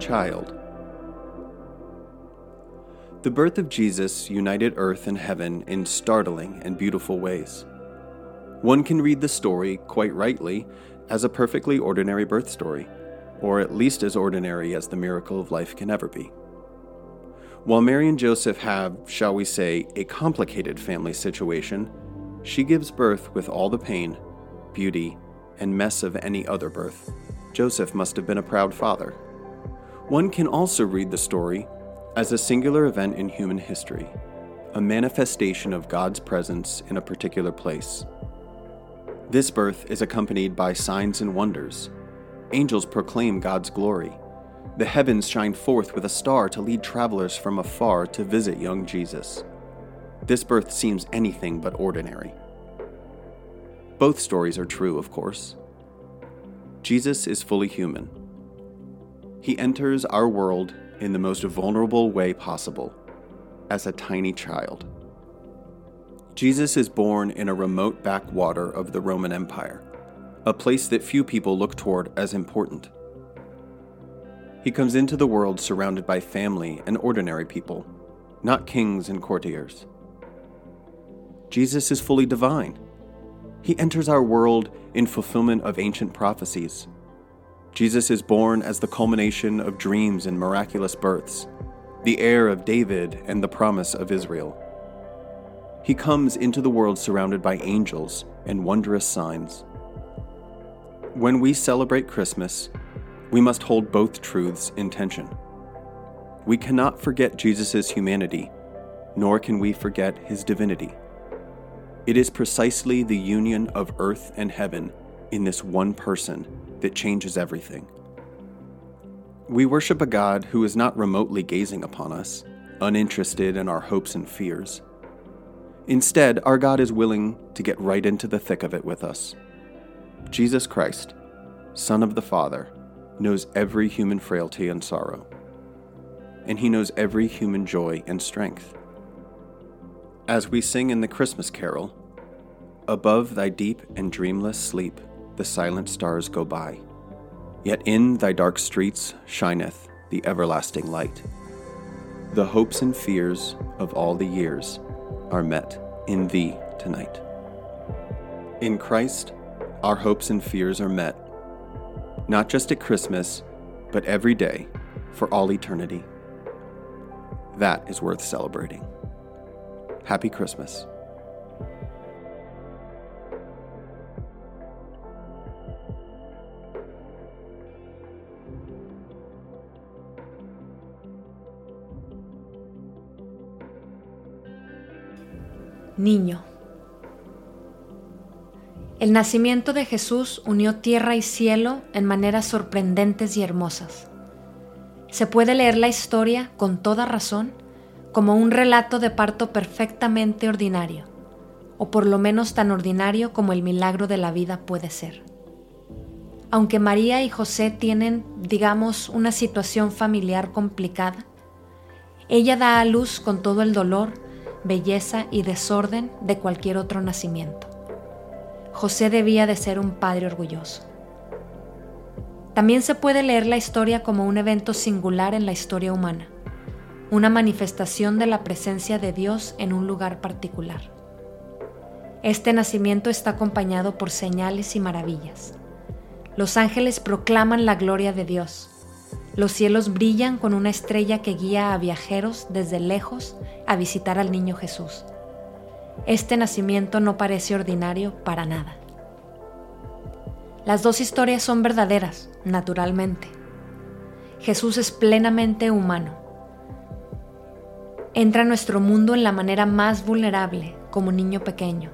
Child. The birth of Jesus united earth and heaven in startling and beautiful ways. One can read the story, quite rightly, as a perfectly ordinary birth story, or at least as ordinary as the miracle of life can ever be. While Mary and Joseph have, shall we say, a complicated family situation, she gives birth with all the pain, beauty, and mess of any other birth. Joseph must have been a proud father. One can also read the story as a singular event in human history, a manifestation of God's presence in a particular place. This birth is accompanied by signs and wonders. Angels proclaim God's glory. The heavens shine forth with a star to lead travelers from afar to visit young Jesus. This birth seems anything but ordinary. Both stories are true, of course. Jesus is fully human. He enters our world in the most vulnerable way possible, as a tiny child. Jesus is born in a remote backwater of the Roman Empire, a place that few people look toward as important. He comes into the world surrounded by family and ordinary people, not kings and courtiers. Jesus is fully divine. He enters our world in fulfillment of ancient prophecies. Jesus is born as the culmination of dreams and miraculous births, the heir of David and the promise of Israel. He comes into the world surrounded by angels and wondrous signs. When we celebrate Christmas, we must hold both truths in tension. We cannot forget Jesus' humanity, nor can we forget his divinity. It is precisely the union of earth and heaven in this one person that changes everything. We worship a God who is not remotely gazing upon us, uninterested in our hopes and fears. Instead, our God is willing to get right into the thick of it with us. Jesus Christ, Son of the Father, knows every human frailty and sorrow, and he knows every human joy and strength. As we sing in the Christmas carol, Above thy deep and dreamless sleep, the silent stars go by. Yet in thy dark streets shineth the everlasting light. The hopes and fears of all the years are met in Thee tonight. In Christ, our hopes and fears are met, not just at Christmas, but every day for all eternity. That is worth celebrating. Happy Christmas. Niño. El nacimiento de Jesús unió tierra y cielo en maneras sorprendentes y hermosas. Se puede leer la historia con toda razón como un relato de parto perfectamente ordinario, o por lo menos tan ordinario como el milagro de la vida puede ser. Aunque María y José tienen, digamos, una situación familiar complicada, ella da a luz con todo el dolor belleza y desorden de cualquier otro nacimiento. José debía de ser un padre orgulloso. También se puede leer la historia como un evento singular en la historia humana, una manifestación de la presencia de Dios en un lugar particular. Este nacimiento está acompañado por señales y maravillas. Los ángeles proclaman la gloria de Dios los cielos brillan con una estrella que guía a viajeros desde lejos a visitar al niño Jesús. Este nacimiento no parece ordinario para nada. Las dos historias son verdaderas, naturalmente. Jesús es plenamente humano. Entra a nuestro mundo en la manera más vulnerable, como niño pequeño.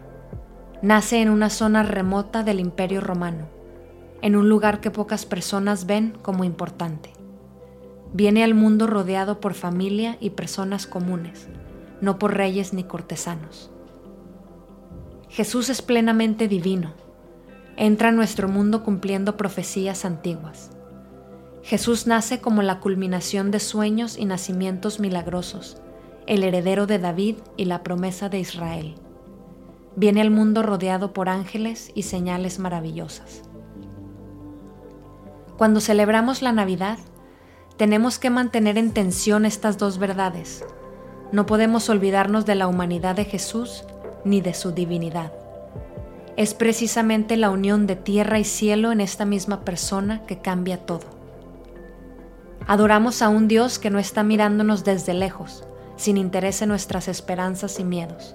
Nace en una zona remota del Imperio Romano, en un lugar que pocas personas ven como importante. Viene al mundo rodeado por familia y personas comunes, no por reyes ni cortesanos. Jesús es plenamente divino. Entra a nuestro mundo cumpliendo profecías antiguas. Jesús nace como la culminación de sueños y nacimientos milagrosos, el heredero de David y la promesa de Israel. viene al mundo rodeado por ángeles y señales maravillosas. Cuando celebramos la Navidad, tenemos que mantener en tensión estas dos verdades. No podemos olvidarnos de la humanidad de Jesús ni de su divinidad. Es precisamente la unión de tierra y cielo en esta misma persona que cambia todo. Adoramos a un Dios que no está mirándonos desde lejos, sin interés en nuestras esperanzas y miedos.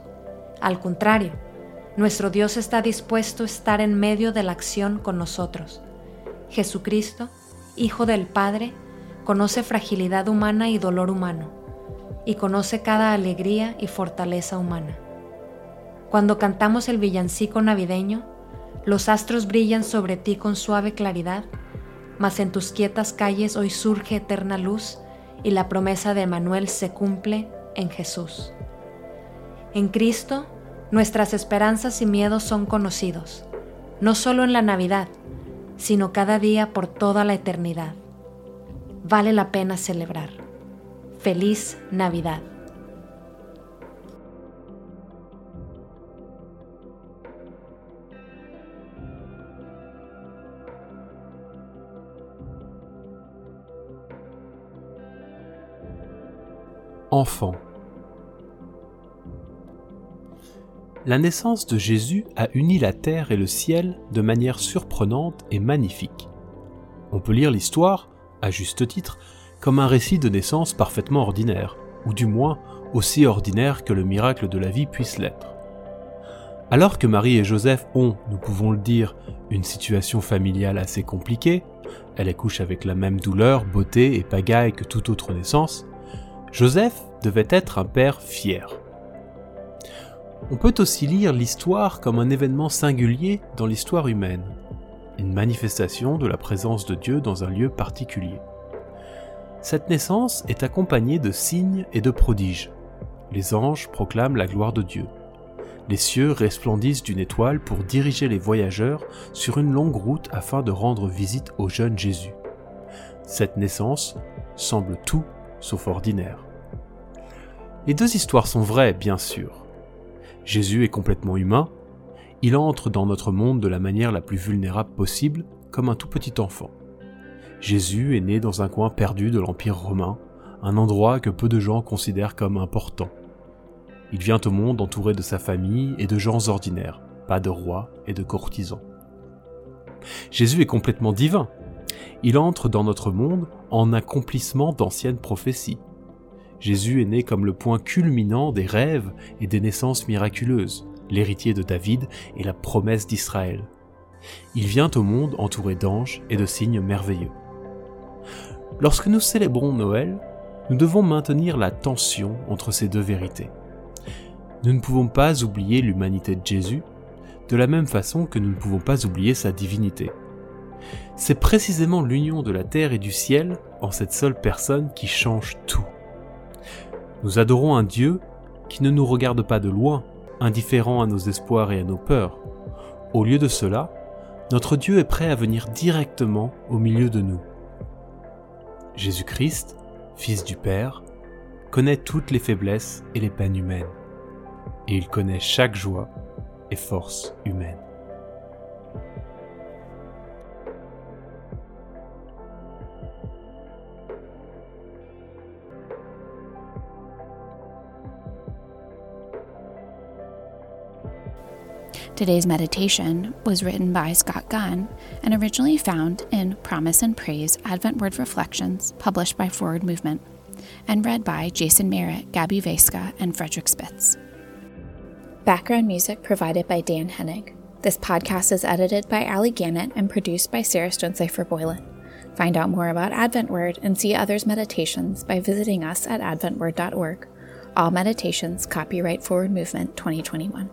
Al contrario, nuestro Dios está dispuesto a estar en medio de la acción con nosotros. Jesucristo, Hijo del Padre, conoce fragilidad humana y dolor humano, y conoce cada alegría y fortaleza humana. Cuando cantamos el villancico navideño, los astros brillan sobre ti con suave claridad, mas en tus quietas calles hoy surge eterna luz y la promesa de Manuel se cumple en Jesús. En Cristo Nuestras esperanzas y miedos son conocidos, no solo en la Navidad, sino cada día por toda la eternidad. Vale la pena celebrar. Feliz Navidad. Enfant. La naissance de Jésus a uni la terre et le ciel de manière surprenante et magnifique. On peut lire l'histoire, à juste titre, comme un récit de naissance parfaitement ordinaire, ou du moins aussi ordinaire que le miracle de la vie puisse l'être. Alors que Marie et Joseph ont, nous pouvons le dire, une situation familiale assez compliquée, elle accouche avec la même douleur, beauté et pagaille que toute autre naissance, Joseph devait être un père fier. On peut aussi lire l'histoire comme un événement singulier dans l'histoire humaine, une manifestation de la présence de Dieu dans un lieu particulier. Cette naissance est accompagnée de signes et de prodiges. Les anges proclament la gloire de Dieu. Les cieux resplendissent d'une étoile pour diriger les voyageurs sur une longue route afin de rendre visite au jeune Jésus. Cette naissance semble tout sauf ordinaire. Les deux histoires sont vraies, bien sûr. Jésus est complètement humain, il entre dans notre monde de la manière la plus vulnérable possible, comme un tout petit enfant. Jésus est né dans un coin perdu de l'Empire romain, un endroit que peu de gens considèrent comme important. Il vient au monde entouré de sa famille et de gens ordinaires, pas de rois et de courtisans. Jésus est complètement divin. Il entre dans notre monde en accomplissement d'anciennes prophéties. Jésus est né comme le point culminant des rêves et des naissances miraculeuses, l'héritier de David et la promesse d'Israël. Il vient au monde entouré d'anges et de signes merveilleux. Lorsque nous célébrons Noël, nous devons maintenir la tension entre ces deux vérités. Nous ne pouvons pas oublier l'humanité de Jésus, de la même façon que nous ne pouvons pas oublier sa divinité. C'est précisément l'union de la terre et du ciel en cette seule personne qui change tout. Nous adorons un Dieu qui ne nous regarde pas de loin, indifférent à nos espoirs et à nos peurs. Au lieu de cela, notre Dieu est prêt à venir directement au milieu de nous. Jésus-Christ, Fils du Père, connaît toutes les faiblesses et les peines humaines, et il connaît chaque joie et force humaine. Today's meditation was written by Scott Gunn and originally found in Promise and Praise Advent Word Reflections, published by Forward Movement, and read by Jason Merritt, Gaby Viesca, and Frederic Spitz. Background music provided by Dan Hennig. This podcast is edited by Ali Gannett and produced by Sarah Stonecipher Boylan. Find out more about Advent Word and see others' meditations by visiting us at adventword.org. All meditations copyright Forward Movement 2021.